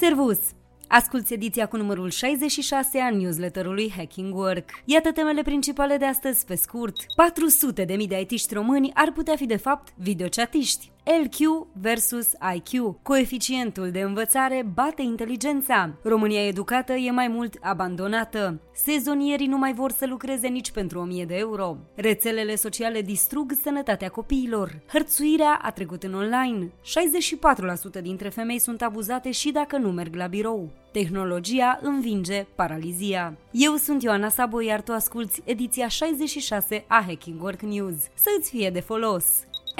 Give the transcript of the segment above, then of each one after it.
Servus! Asculți ediția cu numărul 66 a newsletterului Hacking Work. Iată temele principale de astăzi pe scurt. 400 de mii de IT-ști români ar putea fi de fapt videochatiști. LQ versus IQ. Coeficientul de învățare bate inteligența. România educată e mai mult abandonată. Sezonierii nu mai vor să lucreze nici pentru 1000 de euro. Rețelele sociale distrug sănătatea copiilor. Hărțuirea a trecut în online. 64% dintre femei sunt abuzate și dacă nu merg la birou. Tehnologia învinge paralizia. Eu sunt Ioana Sabo, iar tu asculti ediția 66 a Hacking Work News. Să îți fie de folos!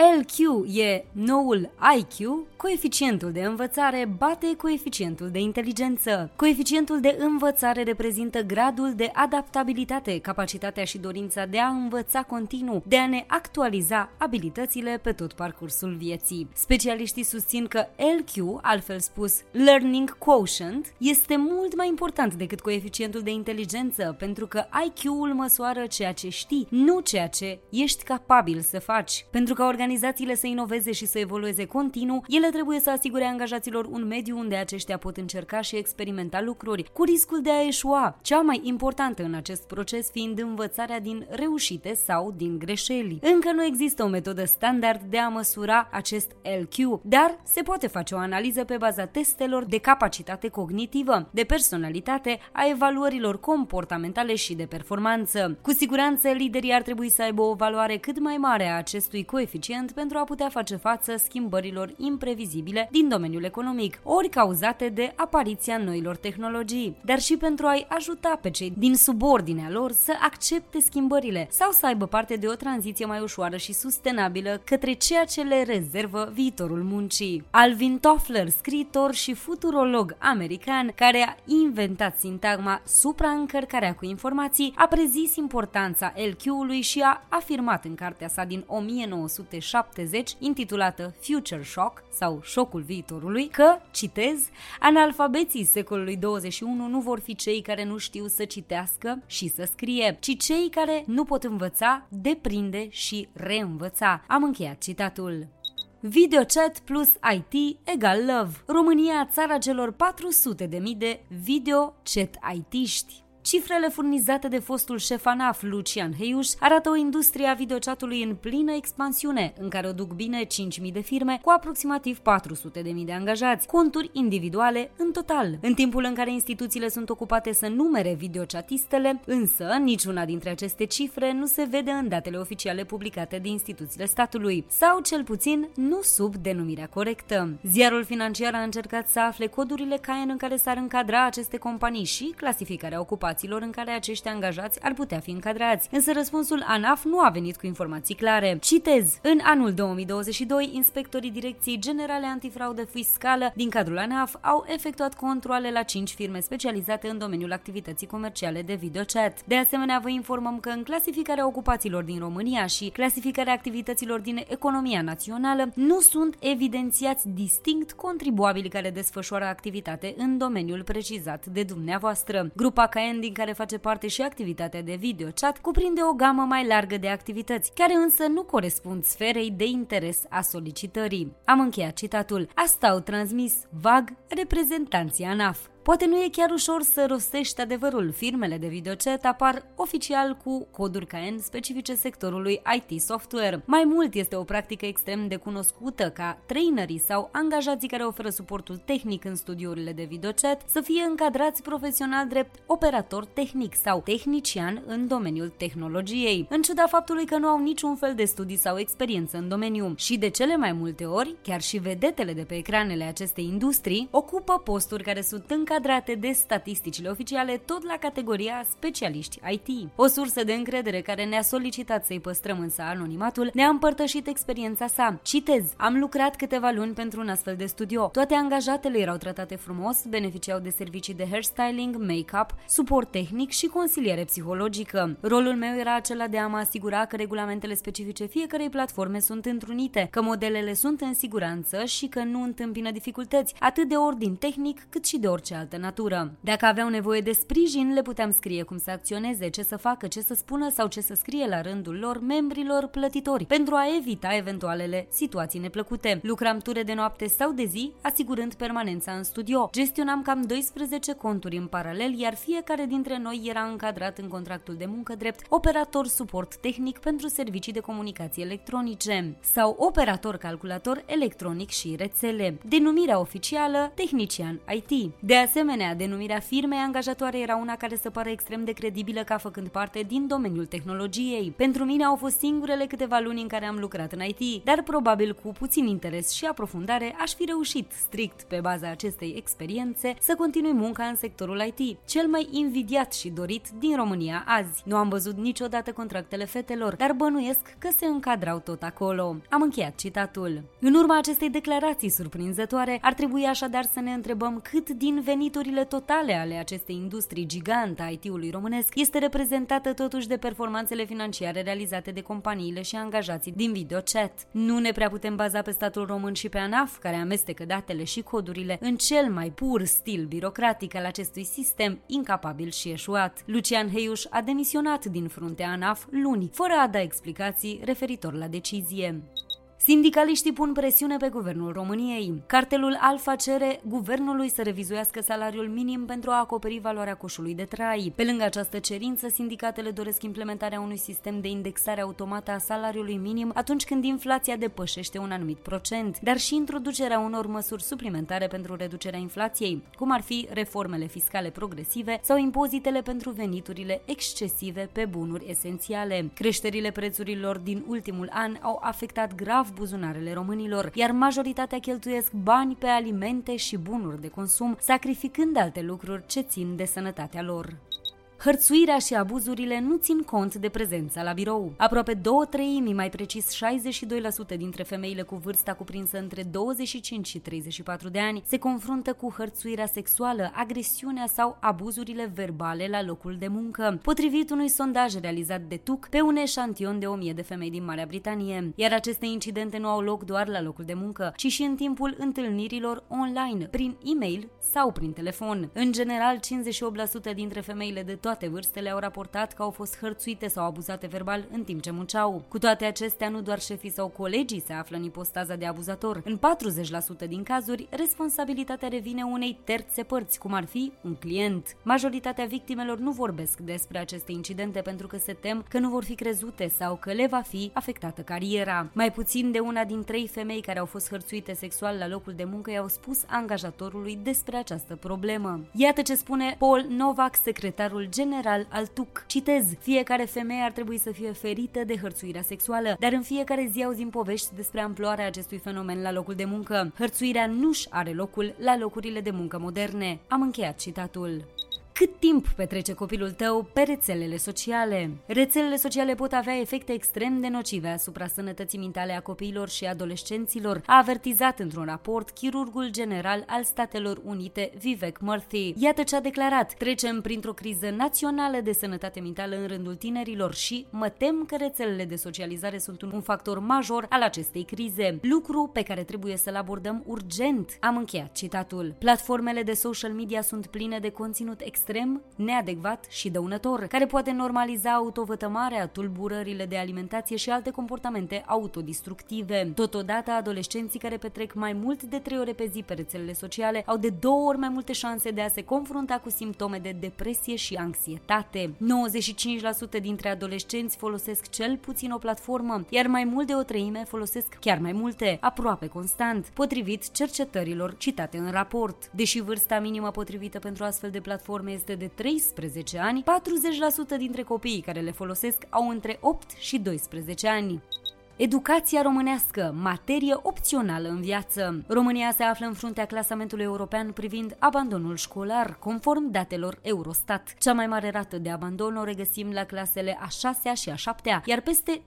LQ e noul IQ, coeficientul de învățare bate coeficientul de inteligență. Coeficientul de învățare reprezintă gradul de adaptabilitate, capacitatea și dorința de a învăța continuu, de a ne actualiza abilitățile pe tot parcursul vieții. Specialiștii susțin că LQ, altfel spus Learning Quotient, este mult mai important decât coeficientul de inteligență, pentru că IQ-ul măsoară ceea ce știi, nu ceea ce ești capabil să faci. Pentru că organizațiile să inoveze și să evolueze continuu, ele trebuie să asigure angajaților un mediu unde aceștia pot încerca și experimenta lucruri, cu riscul de a eșua, cea mai importantă în acest proces fiind învățarea din reușite sau din greșeli. Încă nu există o metodă standard de a măsura acest LQ, dar se poate face o analiză pe baza testelor de capacitate cognitivă, de personalitate, a evaluărilor comportamentale și de performanță. Cu siguranță, liderii ar trebui să aibă o valoare cât mai mare a acestui coeficient suficient pentru a putea face față schimbărilor imprevizibile din domeniul economic, ori cauzate de apariția noilor tehnologii, dar și pentru a-i ajuta pe cei din subordinea lor să accepte schimbările sau să aibă parte de o tranziție mai ușoară și sustenabilă către ceea ce le rezervă viitorul muncii. Alvin Toffler, scriitor și futurolog american care a inventat sintagma supraîncărcarea cu informații, a prezis importanța LQ-ului și a afirmat în cartea sa din 1900 1970, intitulată Future Shock sau Șocul viitorului, că, citez, analfabeții secolului 21 nu vor fi cei care nu știu să citească și să scrie, ci cei care nu pot învăța, deprinde și reînvăța. Am încheiat citatul. Videochat plus IT egal love. România, țara celor 400 de mii de video-chat IT-ști. Cifrele furnizate de fostul șef ANAF, Lucian Heiuș, arată o industrie a videochatului în plină expansiune, în care o duc bine 5.000 de firme cu aproximativ 400.000 de angajați, conturi individuale în total. În timpul în care instituțiile sunt ocupate să numere videochatistele, însă niciuna dintre aceste cifre nu se vede în datele oficiale publicate de instituțiile statului, sau cel puțin nu sub denumirea corectă. Ziarul financiar a încercat să afle codurile CAEN în care s-ar încadra aceste companii și clasificarea ocupației situațiilor în care acești angajați ar putea fi încadrați. Însă răspunsul ANAF nu a venit cu informații clare. Citez. În anul 2022, inspectorii Direcției Generale Antifraudă Fiscală din cadrul ANAF au efectuat controle la 5 firme specializate în domeniul activității comerciale de videochat. De asemenea, vă informăm că în clasificarea ocupațiilor din România și clasificarea activităților din economia națională nu sunt evidențiați distinct contribuabili care desfășoară activitate în domeniul precizat de dumneavoastră. Grupa KN din care face parte și activitatea de video chat, cuprinde o gamă mai largă de activități, care însă nu corespund sferei de interes a solicitării. Am încheiat citatul. Asta au transmis vag reprezentanții ANAF. Poate nu e chiar ușor să rostești adevărul. Firmele de videochat apar oficial cu coduri KN specifice sectorului IT software. Mai mult este o practică extrem de cunoscută ca trainerii sau angajații care oferă suportul tehnic în studiourile de videochat să fie încadrați profesional drept operator tehnic sau tehnician în domeniul tehnologiei, în ciuda faptului că nu au niciun fel de studii sau experiență în domeniu. Și de cele mai multe ori, chiar și vedetele de pe ecranele acestei industrii ocupă posturi care sunt încadrate încadrate de statisticile oficiale tot la categoria specialiști IT. O sursă de încredere care ne-a solicitat să-i păstrăm însă anonimatul ne-a împărtășit experiența sa. Citez, am lucrat câteva luni pentru un astfel de studio. Toate angajatele erau tratate frumos, beneficiau de servicii de hairstyling, make-up, suport tehnic și consiliere psihologică. Rolul meu era acela de a mă asigura că regulamentele specifice fiecarei platforme sunt întrunite, că modelele sunt în siguranță și că nu întâmpină dificultăți, atât de ordin tehnic cât și de orice altă natură. Dacă aveau nevoie de sprijin, le puteam scrie cum să acționeze, ce să facă, ce să spună sau ce să scrie la rândul lor membrilor plătitori, pentru a evita eventualele situații neplăcute. Lucram ture de noapte sau de zi, asigurând permanența în studio. Gestionam cam 12 conturi în paralel, iar fiecare dintre noi era încadrat în contractul de muncă drept operator suport tehnic pentru servicii de comunicații electronice sau operator calculator electronic și rețele. Denumirea oficială, tehnician IT. De asemenea, denumirea firmei angajatoare era una care să pară extrem de credibilă ca făcând parte din domeniul tehnologiei. Pentru mine au fost singurele câteva luni în care am lucrat în IT, dar probabil cu puțin interes și aprofundare aș fi reușit, strict pe baza acestei experiențe, să continui munca în sectorul IT, cel mai invidiat și dorit din România azi. Nu am văzut niciodată contractele fetelor, dar bănuiesc că se încadrau tot acolo. Am încheiat citatul. În urma acestei declarații surprinzătoare, ar trebui așadar să ne întrebăm cât din veniturile totale ale acestei industrii gigante a IT-ului românesc este reprezentată totuși de performanțele financiare realizate de companiile și angajații din videochat. Nu ne prea putem baza pe statul român și pe ANAF, care amestecă datele și codurile în cel mai pur stil birocratic al acestui sistem incapabil și eșuat. Lucian Heiuș a demisionat din fruntea ANAF luni, fără a da explicații referitor la decizie. Sindicaliștii pun presiune pe guvernul României. Cartelul Alfa cere guvernului să revizuiască salariul minim pentru a acoperi valoarea coșului de trai. Pe lângă această cerință, sindicatele doresc implementarea unui sistem de indexare automată a salariului minim atunci când inflația depășește un anumit procent, dar și introducerea unor măsuri suplimentare pentru reducerea inflației, cum ar fi reformele fiscale progresive sau impozitele pentru veniturile excesive pe bunuri esențiale. Creșterile prețurilor din ultimul an au afectat grav buzunarele românilor, iar majoritatea cheltuiesc bani pe alimente și bunuri de consum, sacrificând alte lucruri ce țin de sănătatea lor. Hărțuirea și abuzurile nu țin cont de prezența la birou. Aproape două treimi, mai precis 62% dintre femeile cu vârsta cuprinsă între 25 și 34 de ani se confruntă cu hărțuirea sexuală, agresiunea sau abuzurile verbale la locul de muncă, potrivit unui sondaj realizat de TUC pe un eșantion de 1000 de femei din Marea Britanie. Iar aceste incidente nu au loc doar la locul de muncă, ci și în timpul întâlnirilor online, prin e-mail sau prin telefon. În general, 58% dintre femeile de toate toate vârstele au raportat că au fost hărțuite sau abuzate verbal în timp ce munceau. Cu toate acestea, nu doar șefii sau colegii se află în ipostaza de abuzator. În 40% din cazuri, responsabilitatea revine unei terțe părți, cum ar fi un client. Majoritatea victimelor nu vorbesc despre aceste incidente pentru că se tem că nu vor fi crezute sau că le va fi afectată cariera. Mai puțin de una din trei femei care au fost hărțuite sexual la locul de muncă i-au spus angajatorului despre această problemă. Iată ce spune Paul Novak, secretarul general al TUC. Citez, fiecare femeie ar trebui să fie ferită de hărțuirea sexuală, dar în fiecare zi auzim povești despre amploarea acestui fenomen la locul de muncă. Hărțuirea nu-și are locul la locurile de muncă moderne. Am încheiat citatul. Cât timp petrece copilul tău pe rețelele sociale? Rețelele sociale pot avea efecte extrem de nocive asupra sănătății mentale a copiilor și adolescenților, a avertizat într-un raport chirurgul general al Statelor Unite, Vivek Murthy. Iată ce a declarat. Trecem printr-o criză națională de sănătate mentală în rândul tinerilor și mă tem că rețelele de socializare sunt un factor major al acestei crize, lucru pe care trebuie să-l abordăm urgent. Am încheiat citatul. Platformele de social media sunt pline de conținut extrem extrem, neadecvat și dăunător, care poate normaliza autovătămarea, tulburările de alimentație și alte comportamente autodistructive. Totodată, adolescenții care petrec mai mult de 3 ore pe zi pe rețelele sociale au de două ori mai multe șanse de a se confrunta cu simptome de depresie și anxietate. 95% dintre adolescenți folosesc cel puțin o platformă, iar mai mult de o treime folosesc chiar mai multe, aproape constant, potrivit cercetărilor citate în raport. Deși vârsta minimă potrivită pentru astfel de platforme este de 13 ani, 40% dintre copiii care le folosesc au între 8 și 12 ani. Educația românească, materie opțională în viață. România se află în fruntea clasamentului european privind abandonul școlar, conform datelor Eurostat. Cea mai mare rată de abandon o regăsim la clasele a 6 și a 7 iar peste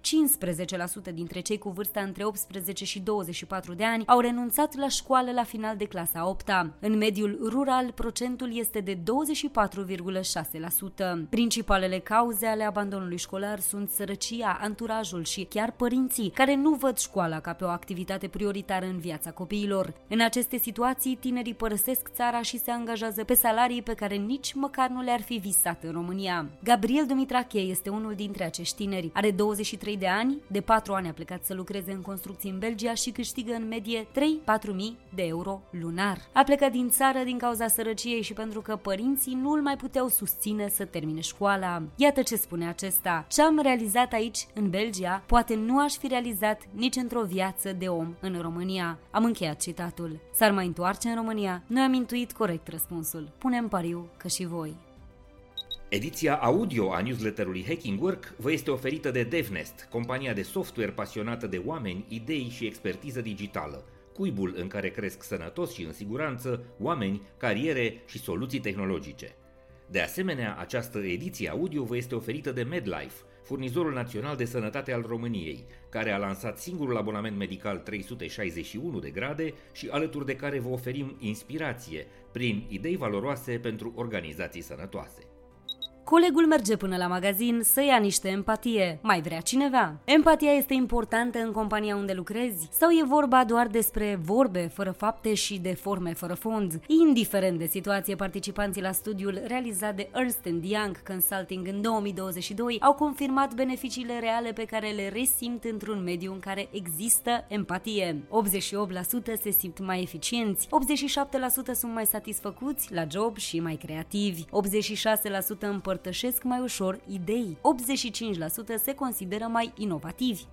15% dintre cei cu vârsta între 18 și 24 de ani au renunțat la școală la final de clasa 8 -a. În mediul rural, procentul este de 24,6%. Principalele cauze ale abandonului școlar sunt sărăcia, anturajul și chiar părinții părinții care nu văd școala ca pe o activitate prioritară în viața copiilor. În aceste situații, tinerii părăsesc țara și se angajează pe salarii pe care nici măcar nu le-ar fi visat în România. Gabriel Dumitrache este unul dintre acești tineri. Are 23 de ani, de 4 ani a plecat să lucreze în construcții în Belgia și câștigă în medie 3-4 mii de euro lunar. A plecat din țară din cauza sărăciei și pentru că părinții nu îl mai puteau susține să termine școala. Iată ce spune acesta. Ce am realizat aici, în Belgia, poate nu aș fi realizat nici într-o viață de om în România. Am încheiat citatul. S-ar mai întoarce în România? Noi am intuit corect răspunsul. Punem pariu că și voi. Ediția audio a newsletterului Hacking Work vă este oferită de DevNest, compania de software pasionată de oameni, idei și expertiză digitală, cuibul în care cresc sănătos și în siguranță oameni, cariere și soluții tehnologice. De asemenea, această ediție audio vă este oferită de MedLife, furnizorul național de sănătate al României, care a lansat singurul abonament medical 361 de grade și alături de care vă oferim inspirație prin idei valoroase pentru organizații sănătoase. Colegul merge până la magazin să ia niște empatie. Mai vrea cineva? Empatia este importantă în compania unde lucrezi? Sau e vorba doar despre vorbe fără fapte și de forme fără fond? Indiferent de situație, participanții la studiul realizat de Ernst Young Consulting în 2022 au confirmat beneficiile reale pe care le resimt într-un mediu în care există empatie. 88% se simt mai eficienți, 87% sunt mai satisfăcuți la job și mai creativi, 86% împărtășesc împărtășesc mai ușor idei. 85% se consideră mai inovativi. 83%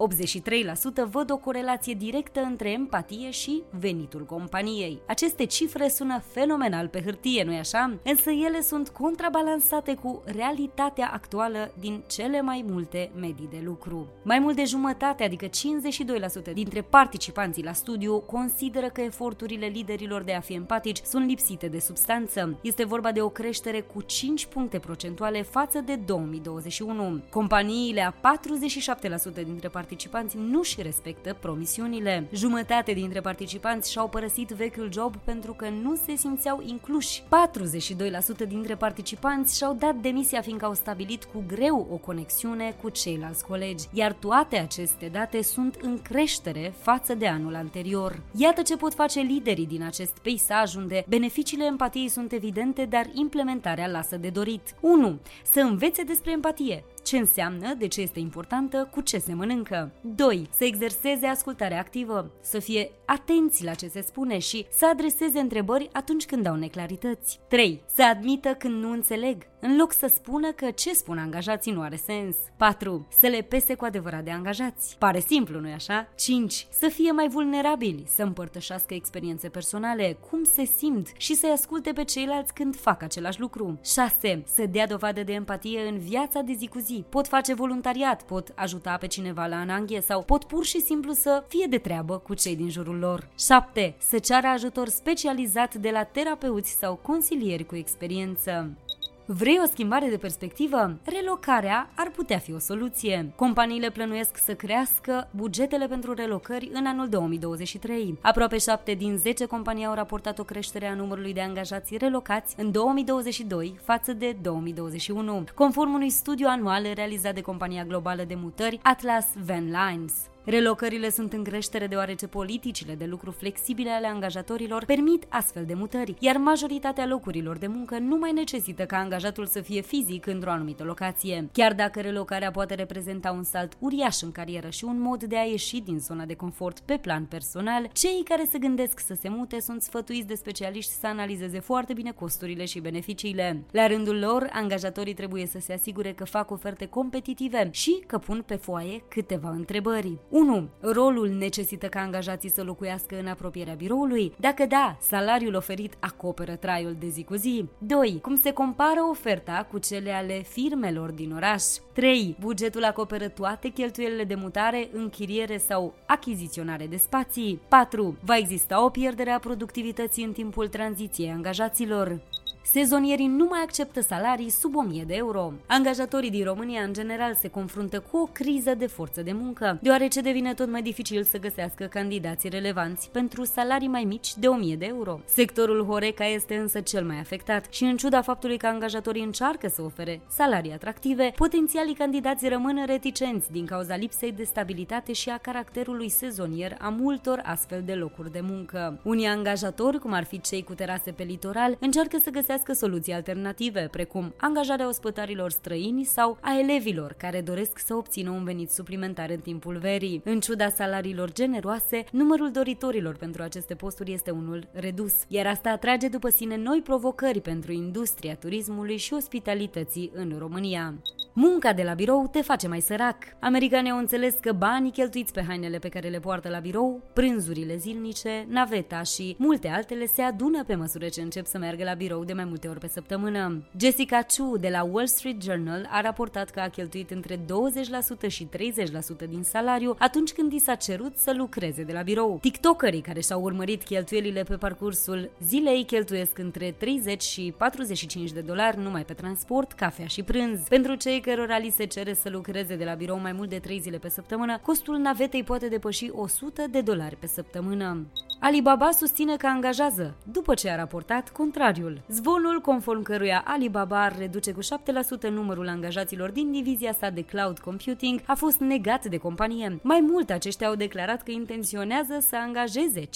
văd o corelație directă între empatie și venitul companiei. Aceste cifre sună fenomenal pe hârtie, nu-i așa? Însă ele sunt contrabalansate cu realitatea actuală din cele mai multe medii de lucru. Mai mult de jumătate, adică 52% dintre participanții la studiu consideră că eforturile liderilor de a fi empatici sunt lipsite de substanță. Este vorba de o creștere cu 5 puncte procentuale actuale față de 2021. Companiile a 47% dintre participanți nu și respectă promisiunile. Jumătate dintre participanți și-au părăsit vechiul job pentru că nu se simțeau incluși. 42% dintre participanți și-au dat demisia fiindcă au stabilit cu greu o conexiune cu ceilalți colegi, iar toate aceste date sunt în creștere față de anul anterior. Iată ce pot face liderii din acest peisaj unde beneficiile empatiei sunt evidente, dar implementarea lasă de dorit. 1 să învețe despre empatie, ce înseamnă, de ce este importantă, cu ce se mănâncă. 2. Să exerseze ascultarea activă, să fie atenți la ce se spune și să adreseze întrebări atunci când au neclarități. 3. Să admită când nu înțeleg, în loc să spună că ce spun angajații nu are sens. 4. Să le pese cu adevărat de angajați. Pare simplu, nu-i așa? 5. Să fie mai vulnerabili, să împărtășească experiențe personale, cum se simt și să-i asculte pe ceilalți când fac același lucru. 6. Să dea dovadă de empatie în viața de zi cu zi. Pot face voluntariat, pot ajuta pe cineva la ananghie sau pot pur și simplu să fie de treabă cu cei din jurul lor. 7. Să ceară ajutor specializat de la terapeuți sau consilieri cu experiență. Vrei o schimbare de perspectivă? Relocarea ar putea fi o soluție. Companiile plănuiesc să crească bugetele pentru relocări în anul 2023. Aproape 7 din 10 companii au raportat o creștere a numărului de angajați relocați în 2022 față de 2021, conform unui studiu anual realizat de compania globală de mutări Atlas Van Lines. Relocările sunt în creștere deoarece politicile de lucru flexibile ale angajatorilor permit astfel de mutări, iar majoritatea locurilor de muncă nu mai necesită ca angajatul să fie fizic într-o anumită locație. Chiar dacă relocarea poate reprezenta un salt uriaș în carieră și un mod de a ieși din zona de confort pe plan personal, cei care se gândesc să se mute sunt sfătuiți de specialiști să analizeze foarte bine costurile și beneficiile. La rândul lor, angajatorii trebuie să se asigure că fac oferte competitive și că pun pe foaie câteva întrebări. 1. Rolul necesită ca angajații să locuiască în apropierea biroului? Dacă da, salariul oferit acoperă traiul de zi cu zi. 2. Cum se compară oferta cu cele ale firmelor din oraș? 3. Bugetul acoperă toate cheltuielile de mutare, închiriere sau achiziționare de spații. 4. Va exista o pierdere a productivității în timpul tranziției angajaților. Sezonierii nu mai acceptă salarii sub 1000 de euro. Angajatorii din România, în general, se confruntă cu o criză de forță de muncă, deoarece devine tot mai dificil să găsească candidați relevanți pentru salarii mai mici de 1000 de euro. Sectorul Horeca este însă cel mai afectat și, în ciuda faptului că angajatorii încearcă să ofere salarii atractive, potențialii candidați rămân reticenți din cauza lipsei de stabilitate și a caracterului sezonier a multor astfel de locuri de muncă. Unii angajatori, cum ar fi cei cu terase pe litoral, încearcă să găsească soluții alternative, precum angajarea ospătarilor străini sau a elevilor care doresc să obțină un venit suplimentar în timpul verii. În ciuda salariilor generoase, numărul doritorilor pentru aceste posturi este unul redus, iar asta atrage după sine noi provocări pentru industria turismului și ospitalității în România. Munca de la birou te face mai sărac. Americanii au înțeles că banii cheltuiți pe hainele pe care le poartă la birou, prânzurile zilnice, naveta și multe altele se adună pe măsură ce încep să meargă la birou de mai multe ori pe săptămână. Jessica Chu de la Wall Street Journal a raportat că a cheltuit între 20% și 30% din salariu atunci când i s-a cerut să lucreze de la birou. TikTokerii care și-au urmărit cheltuielile pe parcursul zilei cheltuiesc între 30 și 45 de dolari numai pe transport, cafea și prânz. Pentru cei cărora li se cere să lucreze de la birou mai mult de 3 zile pe săptămână, costul navetei poate depăși 100 de dolari pe săptămână. Alibaba susține că angajează, după ce a raportat contrariul. Zvonul conform căruia Alibaba ar reduce cu 7% numărul angajaților din divizia sa de cloud computing a fost negat de companie. Mai mult, aceștia au declarat că intenționează să angajeze 15.000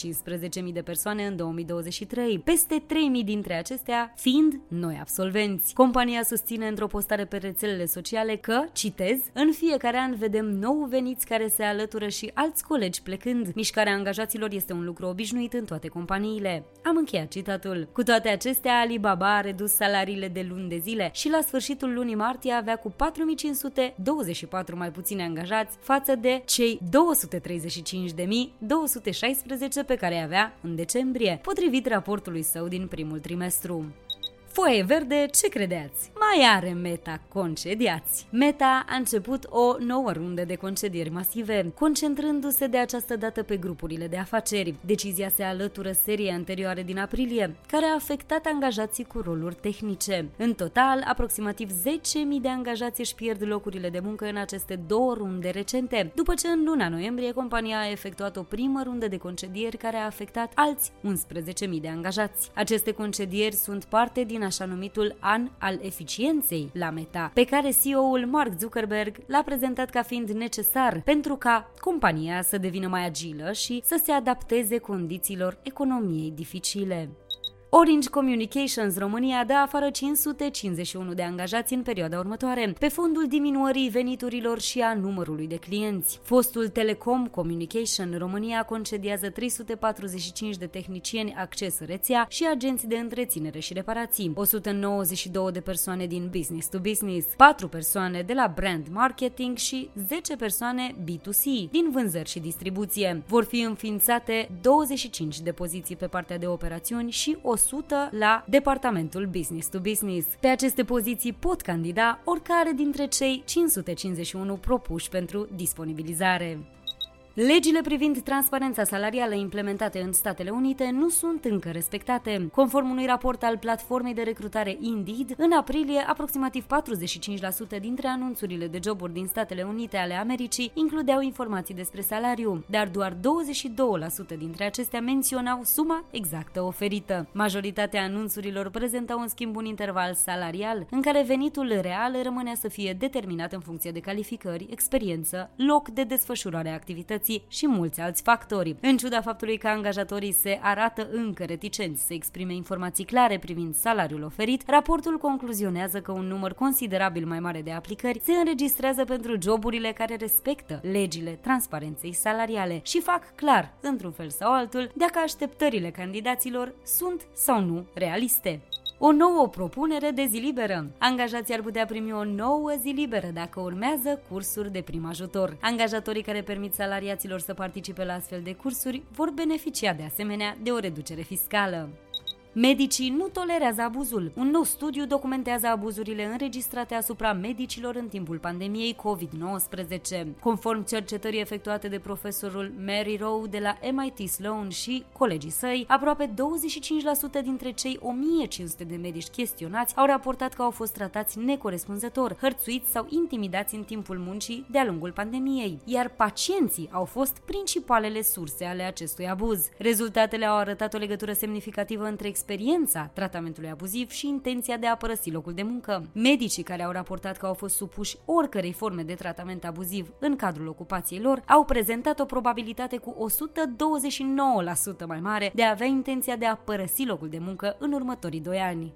de persoane în 2023, peste 3.000 dintre acestea fiind noi absolvenți. Compania susține într-o postare pe rețelele sociale că, citez, în fiecare an vedem nou veniți care se alătură și alți colegi plecând. Mișcarea angajaților este un lucru obișnuit în toate companiile. Am încheiat citatul. Cu toate acestea, Alibaba a redus salariile de luni de zile și la sfârșitul lunii martie avea cu 4524 mai puțini angajați față de cei 235.216 pe care avea în decembrie, potrivit raportului său din primul trimestru. Foaie verde, ce credeați? Mai are Meta concediați. Meta a început o nouă rundă de concedieri masive, concentrându-se de această dată pe grupurile de afaceri. Decizia se alătură seriei anterioare din aprilie, care a afectat angajații cu roluri tehnice. În total, aproximativ 10.000 de angajați își pierd locurile de muncă în aceste două runde recente, după ce în luna noiembrie compania a efectuat o primă rundă de concedieri care a afectat alți 11.000 de angajați. Aceste concedieri sunt parte din așa numitul an al eficienței la Meta, pe care CEO-ul Mark Zuckerberg l-a prezentat ca fiind necesar pentru ca compania să devină mai agilă și să se adapteze condițiilor economiei dificile. Orange Communications România dă afară 551 de angajați în perioada următoare, pe fondul diminuării veniturilor și a numărului de clienți. Fostul Telecom Communication România concediază 345 de tehnicieni acces rețea și agenți de întreținere și reparații, 192 de persoane din business to business, 4 persoane de la brand marketing și 10 persoane B2C din vânzări și distribuție. Vor fi înființate 25 de poziții pe partea de operațiuni și 100 100 la departamentul Business to Business. Pe aceste poziții pot candida oricare dintre cei 551 propuși pentru disponibilizare. Legile privind transparența salarială implementate în Statele Unite nu sunt încă respectate. Conform unui raport al platformei de recrutare Indeed, în aprilie, aproximativ 45% dintre anunțurile de joburi din Statele Unite ale Americii includeau informații despre salariu, dar doar 22% dintre acestea menționau suma exactă oferită. Majoritatea anunțurilor prezentau în schimb un interval salarial, în care venitul real rămânea să fie determinat în funcție de calificări, experiență, loc de desfășurare a activității sănătății și mulți alți factori. În ciuda faptului că angajatorii se arată încă reticenți să exprime informații clare privind salariul oferit, raportul concluzionează că un număr considerabil mai mare de aplicări se înregistrează pentru joburile care respectă legile transparenței salariale și fac clar, într-un fel sau altul, dacă așteptările candidaților sunt sau nu realiste. O nouă propunere de zi liberă. Angajații ar putea primi o nouă zi liberă dacă urmează cursuri de prim ajutor. Angajatorii care permit salariaților să participe la astfel de cursuri vor beneficia de asemenea de o reducere fiscală. Medicii nu tolerează abuzul. Un nou studiu documentează abuzurile înregistrate asupra medicilor în timpul pandemiei COVID-19. Conform cercetării efectuate de profesorul Mary Rowe de la MIT Sloan și colegii săi, aproape 25% dintre cei 1500 de medici chestionați au raportat că au fost tratați necorespunzător, hărțuiți sau intimidați în timpul muncii de-a lungul pandemiei, iar pacienții au fost principalele surse ale acestui abuz. Rezultatele au arătat o legătură semnificativă între experiența tratamentului abuziv și intenția de a părăsi locul de muncă. Medicii care au raportat că au fost supuși oricărei forme de tratament abuziv în cadrul ocupației lor au prezentat o probabilitate cu 129% mai mare de a avea intenția de a părăsi locul de muncă în următorii doi ani.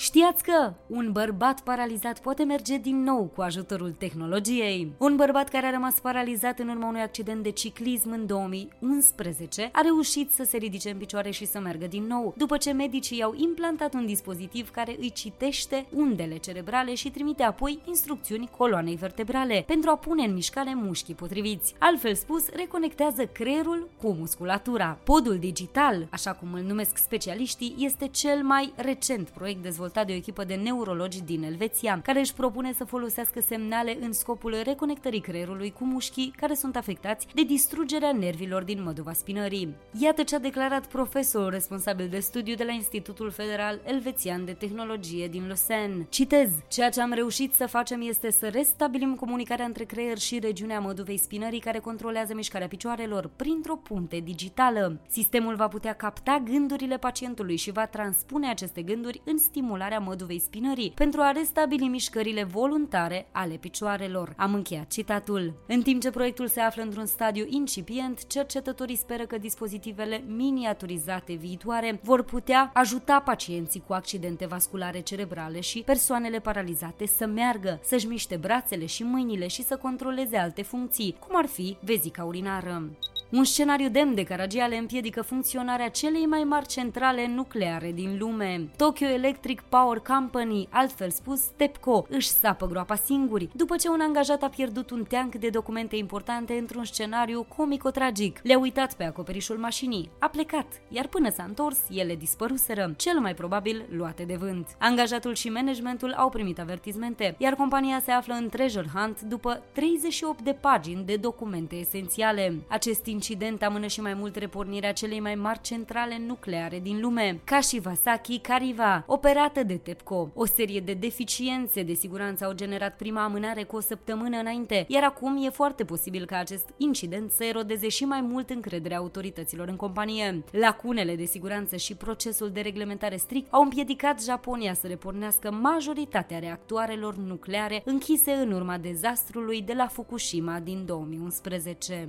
Știați că un bărbat paralizat poate merge din nou cu ajutorul tehnologiei? Un bărbat care a rămas paralizat în urma unui accident de ciclism în 2011 a reușit să se ridice în picioare și să meargă din nou, după ce medicii i-au implantat un dispozitiv care îi citește undele cerebrale și trimite apoi instrucțiuni coloanei vertebrale pentru a pune în mișcare mușchii potriviți. Altfel spus, reconectează creierul cu musculatura. Podul digital, așa cum îl numesc specialiștii, este cel mai recent proiect dezvoltat dezvoltat de o echipă de neurologi din Elveția, care își propune să folosească semnale în scopul reconectării creierului cu mușchii care sunt afectați de distrugerea nervilor din măduva spinării. Iată ce a declarat profesorul responsabil de studiu de la Institutul Federal Elvețian de Tehnologie din Lausanne. Citez, ceea ce am reușit să facem este să restabilim comunicarea între creier și regiunea măduvei spinării care controlează mișcarea picioarelor printr-o punte digitală. Sistemul va putea capta gândurile pacientului și va transpune aceste gânduri în stimul stimularea măduvei spinării pentru a restabili mișcările voluntare ale picioarelor. Am încheiat citatul. În timp ce proiectul se află într-un stadiu incipient, cercetătorii speră că dispozitivele miniaturizate viitoare vor putea ajuta pacienții cu accidente vasculare cerebrale și persoanele paralizate să meargă, să-și miște brațele și mâinile și să controleze alte funcții, cum ar fi vezica urinară. Un scenariu demn de Caragiale împiedică funcționarea celei mai mari centrale nucleare din lume. Tokyo Electric Power Company, altfel spus TEPCO, își sapă groapa singuri, după ce un angajat a pierdut un teanc de documente importante într-un scenariu comico-tragic. Le-a uitat pe acoperișul mașinii, a plecat, iar până s-a întors, ele dispăruseră, cel mai probabil luate de vânt. Angajatul și managementul au primit avertizmente, iar compania se află în treasure hunt după 38 de pagini de documente esențiale. Acest incident amână și mai mult repornirea celei mai mari centrale nucleare din lume, Kashiwazaki Kariwa, operată de TEPCO. O serie de deficiențe de siguranță au generat prima amânare cu o săptămână înainte, iar acum e foarte posibil ca acest incident să erodeze și mai mult încrederea autorităților în companie. Lacunele de siguranță și procesul de reglementare strict au împiedicat Japonia să repornească majoritatea reactoarelor nucleare închise în urma dezastrului de la Fukushima din 2011.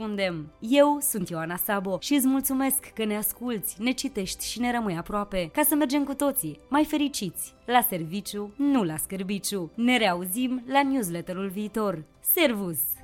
răspundem. Eu sunt Ioana Sabo și îți mulțumesc că ne asculți, ne citești și ne rămâi aproape, ca să mergem cu toții mai fericiți, la serviciu, nu la scârbiciu. Ne reauzim la newsletterul viitor. Servus!